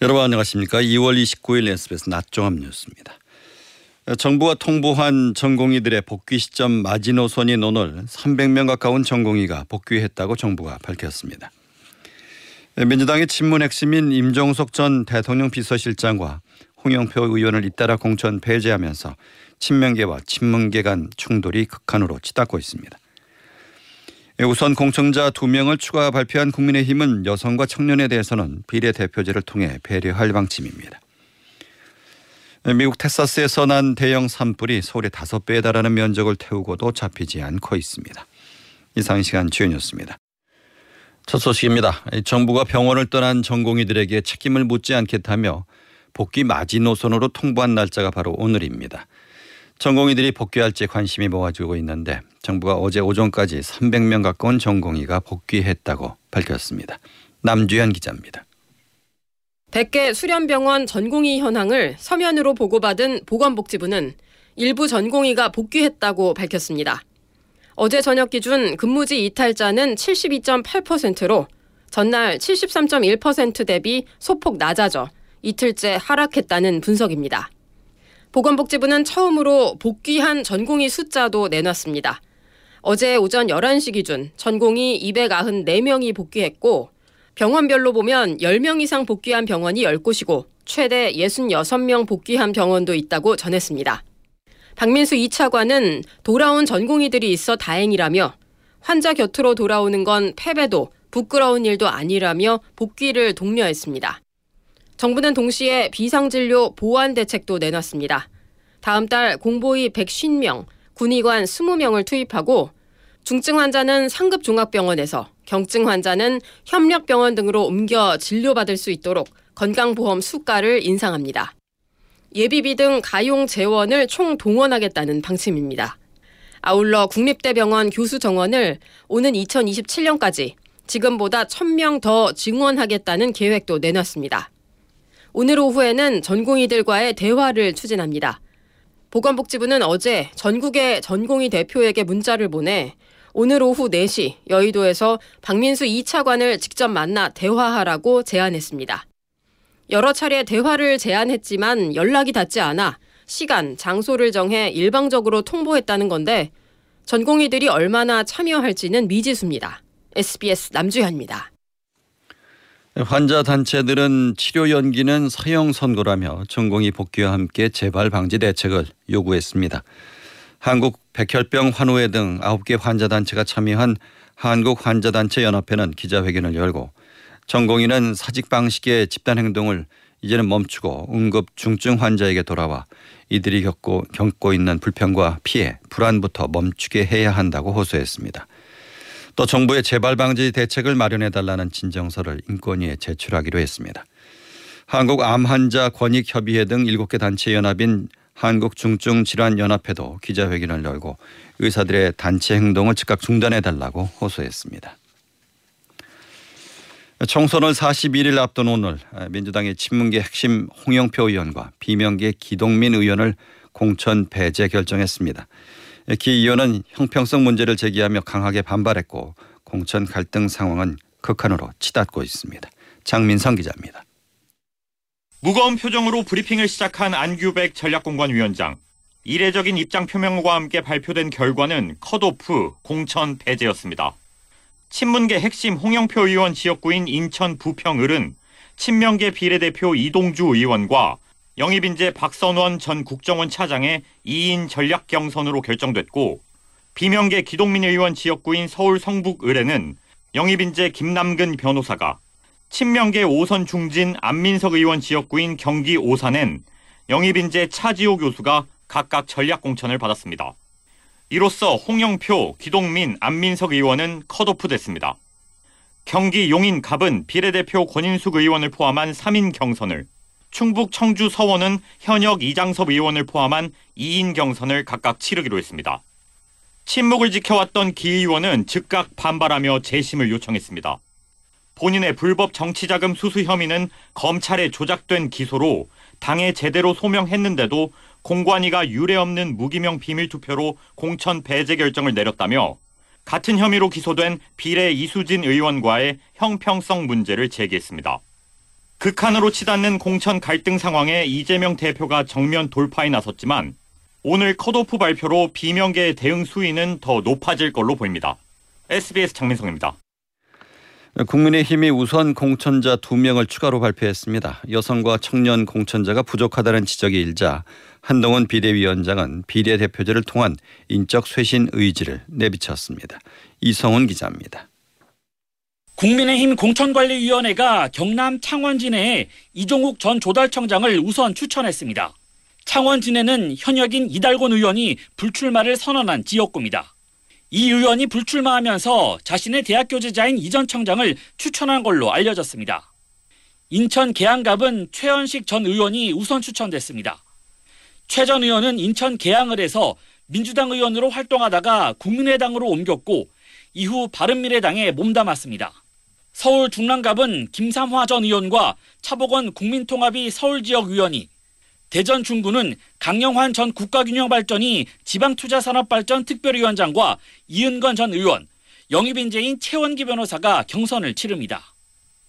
여러분 안녕하십니까? 2월 29일 SBS 낮종합 뉴스입니다. 정부가 통보한 전공의들의 복귀 시점 마지노선인 오늘 300명 가까운 전공의가 복귀했다고 정부가 밝혔습니다. 민주당의 친문 핵심인 임종석 전 대통령 비서실장과 홍영표 의원을 잇따라 공천 폐지하면서 친명계와 친문계 간 충돌이 극한으로 치닫고 있습니다. 우선 공청자 2명을 추가 발표한 국민의힘은 여성과 청년에 대해서는 비례대표제를 통해 배려할 방침입니다. 미국 텍사스에서 난 대형 산불이 서울의 다섯 배에 달하는 면적을 태우고도 잡히지 않고 있습니다. 이상 시간 주연이었습니다. 첫 소식입니다. 정부가 병원을 떠난 전공의들에게 책임을 묻지 않겠다며 복귀 마지노선으로 통보한 날짜가 바로 오늘입니다. 전공의들이 복귀할지 관심이 모아지고 있는데 정부가 어제 오전까지 300명 가까운 전공의가 복귀했다고 밝혔습니다. 남주현 기자입니다. 100개 수련병원 전공의 현황을 서면으로 보고받은 보건복지부는 일부 전공의가 복귀했다고 밝혔습니다. 어제 저녁 기준 근무지 이탈자는 72.8%로 전날 73.1% 대비 소폭 낮아져 이틀째 하락했다는 분석입니다. 보건복지부는 처음으로 복귀한 전공의 숫자도 내놨습니다. 어제 오전 11시 기준 전공의 294명이 복귀했고 병원별로 보면 10명 이상 복귀한 병원이 10곳이고 최대 66명 복귀한 병원도 있다고 전했습니다. 박민수 2차관은 돌아온 전공의들이 있어 다행이라며 환자 곁으로 돌아오는 건 패배도 부끄러운 일도 아니라며 복귀를 독려했습니다. 정부는 동시에 비상진료 보완 대책도 내놨습니다. 다음 달 공보의 150명, 군의관 20명을 투입하고 중증 환자는 상급 종합병원에서 경증 환자는 협력병원 등으로 옮겨 진료받을 수 있도록 건강보험 수가를 인상합니다. 예비비 등 가용 재원을 총 동원하겠다는 방침입니다. 아울러 국립대병원 교수 정원을 오는 2027년까지 지금보다 1000명 더 증원하겠다는 계획도 내놨습니다. 오늘 오후에는 전공의들과의 대화를 추진합니다. 보건복지부는 어제 전국의 전공의 대표에게 문자를 보내 오늘 오후 4시 여의도에서 박민수 2차관을 직접 만나 대화하라고 제안했습니다. 여러 차례 대화를 제안했지만 연락이 닿지 않아 시간, 장소를 정해 일방적으로 통보했다는 건데 전공의들이 얼마나 참여할지는 미지수입니다. SBS 남주현입니다. 환자 단체들은 치료 연기는 서형 선고라며 전공의 복귀와 함께 재발 방지 대책을 요구했습니다. 한국 백혈병 환우회 등 9개 환자 단체가 참여한 한국 환자 단체 연합회는 기자회견을 열고 전공의는 사직 방식의 집단 행동을 이제는 멈추고 응급 중증 환자에게 돌아와 이들이 겪고 겪고 있는 불평과 피해, 불안부터 멈추게 해야 한다고 호소했습니다. 또 정부의 재발 방지 대책을 마련해 달라는 진정서를 인권위에 제출하기로 했습니다. 한국 암 환자 권익 협의회 등 7개 단체 연합인 한국 중증 질환 연합회도 기자회견을 열고 의사들의 단체 행동을 즉각 중단해 달라고 호소했습니다. 총선을 41일 앞둔 오늘 민주당의 친문계 핵심 홍영표 의원과 비명계 기동민 의원을 공천 배제 결정했습니다. 기 의원은 형평성 문제를 제기하며 강하게 반발했고 공천 갈등 상황은 극한으로 치닫고 있습니다. 장민성 기자입니다. 무거운 표정으로 브리핑을 시작한 안규백 전략공관위원장. 이례적인 입장 표명과 함께 발표된 결과는 컷오프 공천 배제였습니다. 친문계 핵심 홍영표 의원 지역구인 인천 부평을은 친명계 비례대표 이동주 의원과 영입인재 박선원 전 국정원 차장의 2인 전략 경선으로 결정됐고 비명계 기동민 의원 지역구인 서울 성북 을에는 영입인재 김남근 변호사가 친명계 오선 중진 안민석 의원 지역구인 경기 오산엔 영입인재 차지호 교수가 각각 전략 공천을 받았습니다. 이로써 홍영표, 기동민, 안민석 의원은 컷오프 됐습니다. 경기 용인 갑은 비례대표 권인숙 의원을 포함한 3인 경선을 충북 청주 서원은 현역 이장섭 의원을 포함한 2인 경선을 각각 치르기로 했습니다. 침묵을 지켜왔던 기 의원은 즉각 반발하며 재심을 요청했습니다. 본인의 불법 정치자금 수수 혐의는 검찰에 조작된 기소로 당에 제대로 소명했는데도 공관위가 유례 없는 무기명 비밀 투표로 공천 배제 결정을 내렸다며 같은 혐의로 기소된 비례 이수진 의원과의 형평성 문제를 제기했습니다. 극한으로 치닫는 공천 갈등 상황에 이재명 대표가 정면 돌파에 나섰지만 오늘 컷오프 발표로 비명계 대응 수위는 더 높아질 걸로 보입니다. SBS 장민성입니다. 국민의힘이 우선 공천자 2명을 추가로 발표했습니다. 여성과 청년 공천자가 부족하다는 지적이 일자 한동훈 비대위원장은 비례대표제를 통한 인적 쇄신 의지를 내비쳤습니다. 이성훈 기자입니다. 국민의힘 공천관리위원회가 경남 창원진해에 이종욱 전 조달청장을 우선 추천했습니다. 창원진해는 현역인 이달곤 의원이 불출마를 선언한 지역구입니다. 이 의원이 불출마하면서 자신의 대학 교제자인 이 전 청장을 추천한 걸로 알려졌습니다. 인천 계양갑은 최현식 전 의원이 우선 추천됐습니다. 최 전 의원은 인천 계양을 해서 민주당 의원으로 활동하다가 국민의당으로 옮겼고 이후 바른미래당에 몸담았습니다. 서울 중랑갑은 김삼화 전 의원과 차복원 국민통합이 서울지역위원이 대전 중구는 강영환 전 국가균형발전이 지방투자산업발전 특별위원장과 이은건 전 의원, 영입인재인 최원기 변호사가 경선을 치릅니다.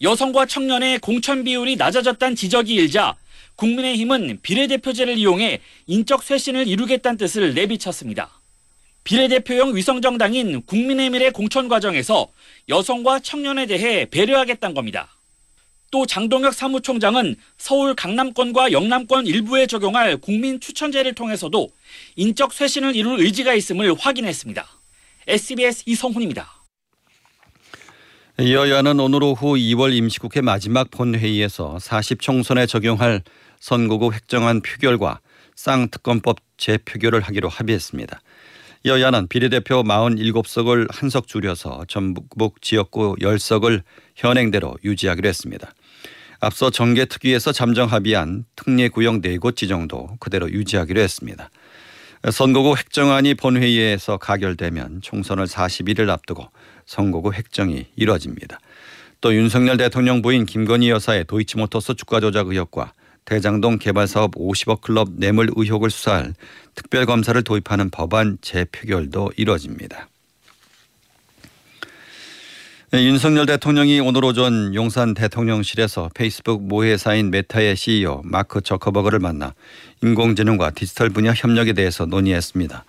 여성과 청년의 공천 비율이 낮아졌다는 지적이 일자 국민의힘은 비례대표제를 이용해 인적 쇄신을 이루겠다는 뜻을 내비쳤습니다. 비례대표용 위성정당인 국민의미래 공천 과정에서 여성과 청년에 대해 배려하겠다는 겁니다. 또 장동혁 사무총장은 서울 강남권과 영남권 일부에 적용할 국민 추천제를 통해서도 인적 쇄신을 이룰 의지가 있음을 확인했습니다. SBS 이성훈입니다. 여야는 오늘 오후 2월 임시국회 마지막 본회의에서 40총선에 적용할 선거구 획정안 표결과 쌍특검법 재표결을 하기로 합의했습니다. 여야는 비례대표 47석을 한 석 줄여서 전북 지역구 10석을 현행대로 유지하기로 했습니다. 앞서 정계 특위에서 잠정 합의한 특례 구역 4곳 지정도 그대로 유지하기로 했습니다. 선거구 획정안이 본회의에서 가결되면 총선을 41일 앞두고 선거구 획정이 이뤄집니다. 또 윤석열 대통령 부인 김건희 여사의 도이치모터스 주가 조작 의혹과 대장동 개발사업 50억 클럽 뇌물 의혹을 수사할 특별검사를 도입하는 법안 재표결도 이뤄집니다. 네, 윤석열 대통령이 오늘 오전 용산 대통령실에서 페이스북 모회사인 메타의 CEO 마크 저커버그를 만나 인공지능과 디지털 분야 협력에 대해서 논의했습니다.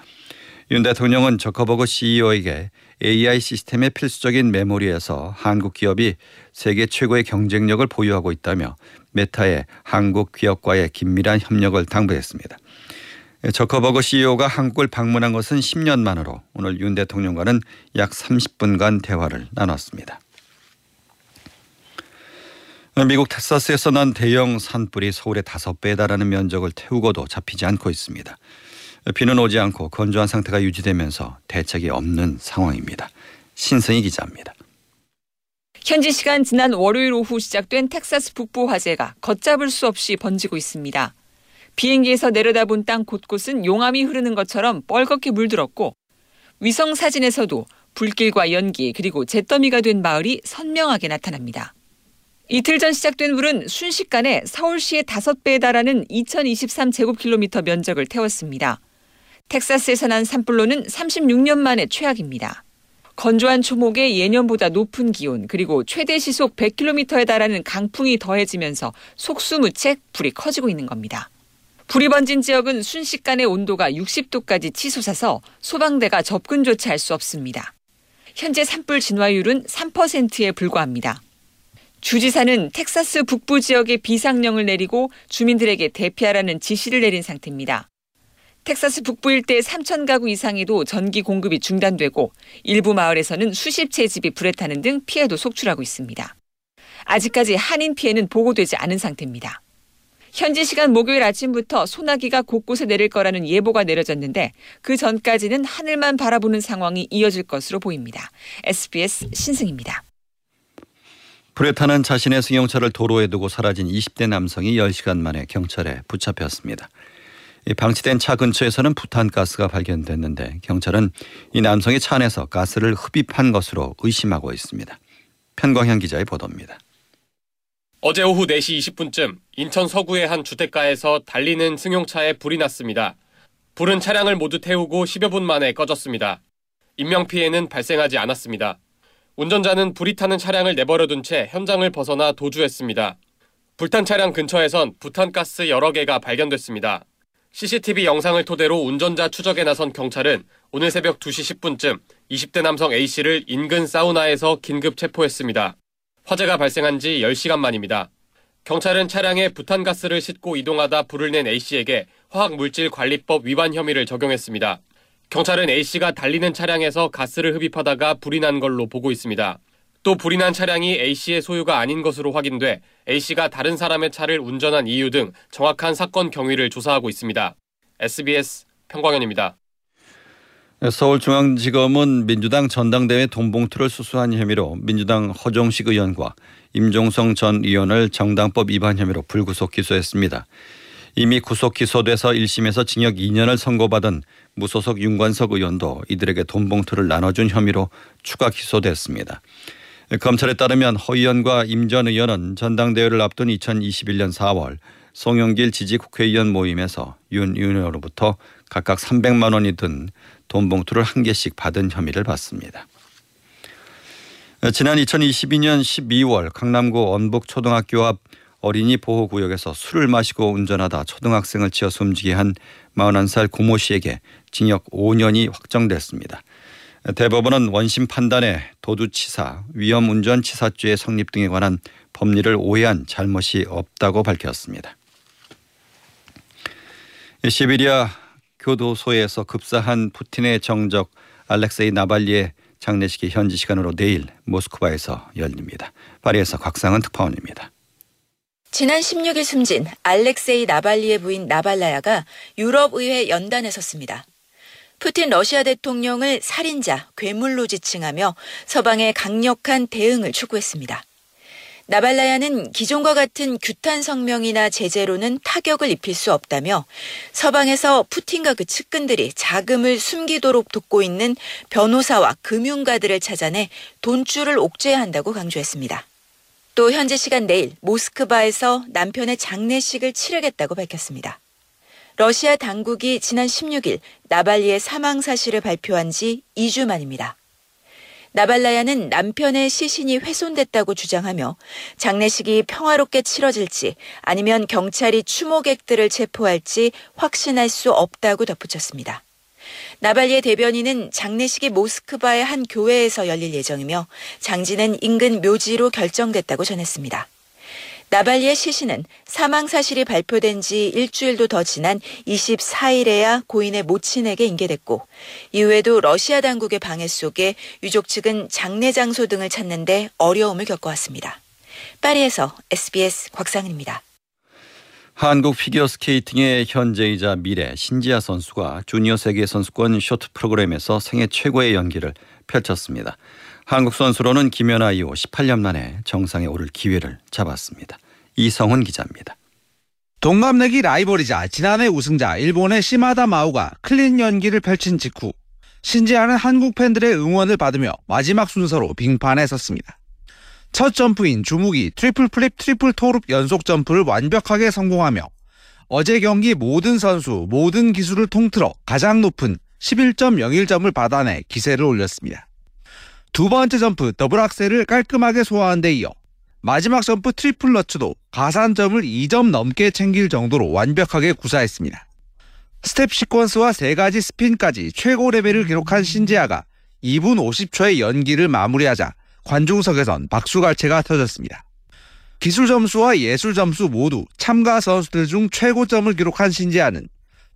윤 대통령은 저커버그 CEO에게 AI 시스템의 필수적인 메모리에서 한국 기업이 세계 최고의 경쟁력을 보유하고 있다며 메타의 한국 기업과의 긴밀한 협력을 당부했습니다. 저커버그 CEO가 한국을 방문한 것은 10년 만으로 오늘 윤 대통령과는 약 30분간 대화를 나눴습니다. 미국 텍사스에서 난 대형 산불이 서울의 다섯 배에 달하는 면적을 태우고도 잡히지 않고 있습니다. 비는 오지 않고 건조한 상태가 유지되면서 대책이 없는 상황입니다. 신승희 기자입니다. 현지 시간 지난 월요일 오후 시작된 텍사스 북부 화재가 걷잡을 수 없이 번지고 있습니다. 비행기에서 내려다본 땅 곳곳은 용암이 흐르는 것처럼 뻘겋게 물들었고 위성 사진에서도 불길과 연기 그리고 잿더미가 된 마을이 선명하게 나타납니다. 이틀 전 시작된 불은 순식간에 서울시의 5배에 달하는 2023제곱킬로미터 면적을 태웠습니다. 텍사스에서 난 산불로는 36년 만에 최악입니다. 건조한 초목에 예년보다 높은 기온 그리고 최대 시속 100km에 달하는 강풍이 더해지면서 속수무책 불이 커지고 있는 겁니다. 불이 번진 지역은 순식간에 온도가 60도까지 치솟아서 소방대가 접근조차 할 수 없습니다. 현재 산불 진화율은 3%에 불과합니다. 주지사는 텍사스 북부 지역에 비상령을 내리고 주민들에게 대피하라는 지시를 내린 상태입니다. 텍사스 북부 일대 3천 가구 이상에도 전기 공급이 중단되고 일부 마을에서는 수십 채 집이 불에 타는 등 피해도 속출하고 있습니다. 아직까지 한인 피해는 보고되지 않은 상태입니다. 현지 시간 목요일 아침부터 소나기가 곳곳에 내릴 거라는 예보가 내려졌는데 그 전까지는 하늘만 바라보는 상황이 이어질 것으로 보입니다. SBS 신승입니다. 불에 타는 자신의 승용차를 도로에 두고 사라진 20대 남성이 10시간 만에 경찰에 붙잡혔습니다. 방치된 차 근처에서는 부탄가스가 발견됐는데 경찰은 이 남성의 차 안에서 가스를 흡입한 것으로 의심하고 있습니다. 편광현 기자의 보도입니다. 어제 오후 4시 20분쯤 인천 서구의 한 주택가에서 달리는 승용차에 불이 났습니다. 불은 차량을 모두 태우고 10여 분 만에 꺼졌습니다. 인명피해는 발생하지 않았습니다. 운전자는 불이 타는 차량을 내버려둔 채 현장을 벗어나 도주했습니다. 불탄 차량 근처에선 부탄가스 여러 개가 발견됐습니다. CCTV 영상을 토대로 운전자 추적에 나선 경찰은 오늘 새벽 2시 10분쯤 20대 남성 A씨를 인근 사우나에서 긴급 체포했습니다. 화재가 발생한 지 10시간 만입니다. 경찰은 차량에 부탄가스를 싣고 이동하다 불을 낸 A씨에게 화학물질관리법 위반 혐의를 적용했습니다. 경찰은 A씨가 달리는 차량에서 가스를 흡입하다가 불이 난 걸로 보고 있습니다. 또 불이 난 차량이 A씨의 소유가 아닌 것으로 확인돼 A씨가 다른 사람의 차를 운전한 이유 등 정확한 사건 경위를 조사하고 있습니다. SBS 평광현입니다. 서울중앙지검은 민주당 전당대회 돈봉투를 수수한 혐의로 민주당 허종식 의원과 임종성 전 의원을 정당법 위반 혐의로 불구속 기소했습니다. 이미 구속 기소돼서 1심에서 징역 2년을 선고받은 무소속 윤관석 의원도 이들에게 돈봉투를 나눠준 혐의로 추가 기소됐습니다. 검찰에 따르면 허 의원과 임 전 의원은 전당대회를 앞둔 2021년 4월 송영길 지지 국회의원 모임에서 윤 의원으로부터 각각 300만 원이 든 돈 봉투를 한 개씩 받은 혐의를 받습니다. 지난 2022년 12월 강남구 언북초등학교 앞 어린이 보호구역에서 술을 마시고 운전하다 초등학생을 치어 숨지게 한 41살 고모 씨에게 징역 5년이 확정됐습니다. 대법원은 원심 판단에 도주치사, 위험운전치사죄의 성립 등에 관한 법리를 오해한 잘못이 없다고 밝혔습니다. 시베리아 교도소에서 급사한 푸틴의 정적 알렉세이 나발리의 장례식이 현지 시간으로 내일 모스크바에서 열립니다. 파리에서 곽상은 특파원입니다. 지난 16일 숨진 알렉세이 나발리의 부인 나발라야가 유럽의회 연단에 섰습니다. 푸틴 러시아 대통령을 살인자, 괴물로 지칭하며 서방의 강력한 대응을 촉구했습니다. 나발라야는 기존과 같은 규탄 성명이나 제재로는 타격을 입힐 수 없다며 서방에서 푸틴과 그 측근들이 자금을 숨기도록 돕고 있는 변호사와 금융가들을 찾아내 돈줄을 옥죄해야 한다고 강조했습니다. 또 현재 시간 내일 모스크바에서 남편의 장례식을 치르겠다고 밝혔습니다. 러시아 당국이 지난 16일 나발리의 사망 사실을 발표한 지 2주 만입니다. 나발라야는 남편의 시신이 훼손됐다고 주장하며 장례식이 평화롭게 치러질지 아니면 경찰이 추모객들을 체포할지 확신할 수 없다고 덧붙였습니다. 나발리의 대변인은 장례식이 모스크바의 한 교회에서 열릴 예정이며 장지는 인근 묘지로 결정됐다고 전했습니다. 나발리의 시신은 사망 사실이 발표된 지 일주일도 더 지난 24일에야 고인의 모친에게 인계됐고 이후에도 러시아 당국의 방해 속에 유족 측은 장례 장소 등을 찾는데 어려움을 겪어왔습니다. 파리에서 SBS 곽상은입니다. 한국 피겨 스케이팅의 현재이자 미래 신지아 선수가 주니어 세계 선수권 쇼트 프로그램에서 생애 최고의 연기를 펼쳤습니다. 한국 선수로는 김연아 이후 18년 만에 정상에 오를 기회를 잡았습니다. 이성훈 기자입니다. 동갑내기 라이벌이자 지난해 우승자 일본의 시마다 마오가 clean 연기를 펼친 직후 신지아는 한국 팬들의 응원을 받으며 마지막 순서로 빙판에 섰습니다. 첫 점프인 주무기 triple flip triple toe loop 연속 점프를 완벽하게 성공하며 어제 경기 모든 선수 모든 기술을 통틀어 가장 높은 11.01점을 받아내 기세를 올렸습니다. 두 번째 점프 double axel을 깔끔하게 소화한 데 이어 마지막 점프 triple lutz도 가산점을 2점 넘게 챙길 정도로 완벽하게 구사했습니다. 스텝 시퀀스와 세 가지 스핀까지 최고 레벨을 기록한 신지아가 2분 50초의 연기를 마무리하자 관중석에선 박수갈채가 터졌습니다. 기술 점수와 예술 점수 모두 참가 선수들 중 최고점을 기록한 신지아는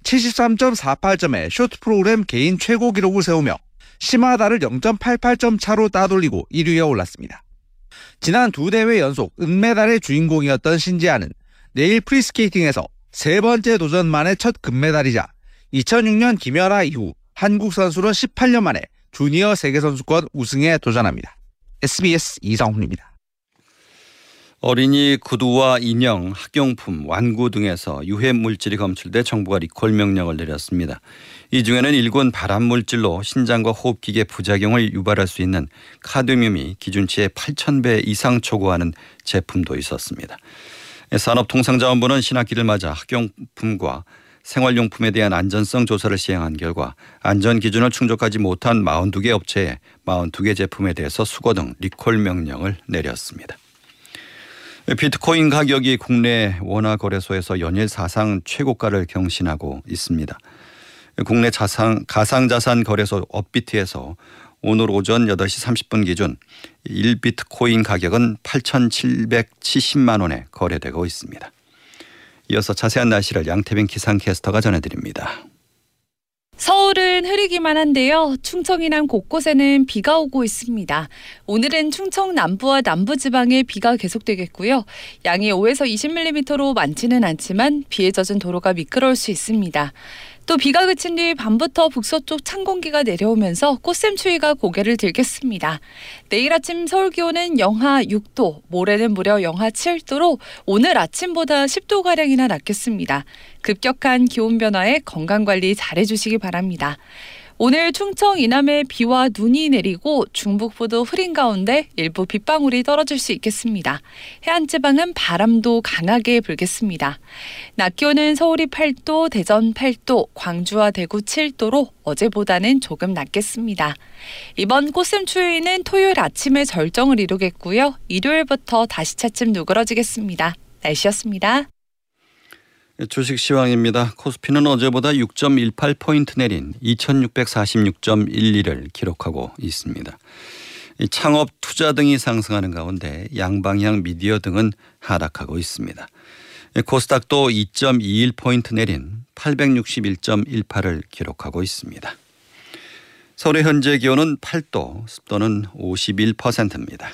73.48점의 쇼트 프로그램 개인 최고 기록을 세우며 시마다를 0.88점 차로 따돌리고 1위에 올랐습니다. 지난 두 대회 연속 은메달의 주인공이었던 신지아는 내일 프리스케이팅에서 세 번째 도전 만의 첫 금메달이자 2006년 김연아 이후 한국 선수로 18년 만에 주니어 세계선수권 우승에 도전합니다. SBS 이성훈입니다. 어린이 구두와 인형, 학용품, 완구 등에서 유해 물질이 검출돼 정부가 리콜 명령을 내렸습니다. 이 중에는 일군 발암 물질로 신장과 호흡기계 부작용을 유발할 수 있는 카드뮴이 기준치의 8,000배 이상 초과하는 제품도 있었습니다. 산업통상자원부는 신학기를 맞아 학용품과 생활용품에 대한 안전성 조사를 시행한 결과 안전 기준을 충족하지 못한 42개 업체에 42개 제품에 대해서 수거 등 리콜 명령을 내렸습니다. 비트코인 가격이 국내 원화 거래소에서 연일 사상 최고가를 경신하고 있습니다. 국내 자산, 가상자산 거래소 업비트에서 오늘 오전 8시 30분 기준 1비트코인 가격은 8,770만 원에 거래되고 있습니다. 이어서 자세한 날씨를 양태빈 기상캐스터가 전해드립니다. 서울은 흐리기만 한데요. 충청 이남 곳곳에는 비가 오고 있습니다. 오늘은 충청 남부와 남부 지방에 비가 계속되겠고요. 양이 5에서 20mm로 많지는 않지만 비에 젖은 도로가 미끄러울 수 있습니다. 또 비가 그친 뒤 밤부터 북서쪽 찬 공기가 내려오면서 꽃샘추위가 고개를 들겠습니다. 내일 아침 서울 기온은 영하 6도, 모레는 무려 영하 7도로 오늘 아침보다 10도가량이나 낮겠습니다. 급격한 기온 변화에 건강관리 잘해주시기 바랍니다. 오늘 충청 이남에 비와 눈이 내리고 중북부도 흐린 가운데 일부 빗방울이 떨어질 수 있겠습니다. 해안 지방은 바람도 강하게 불겠습니다. 낮 기온은 서울이 8도, 대전 8도, 광주와 대구 7도로 어제보다는 조금 낮겠습니다. 이번 꽃샘 추위는 토요일 아침에 절정을 이루겠고요. 일요일부터 다시 차츰 누그러지겠습니다. 날씨였습니다. 주식 시황입니다. 코스피는 어제보다 6.18포인트 내린 2646.12를 기록하고 있습니다. 창업 투자 등이 상승하는 가운데 양방향 미디어 등은 하락하고 있습니다. 코스닥도 2.21포인트 내린 861.18을 기록하고 있습니다. 서울의 현재 기온은 8도, 습도는 51%입니다.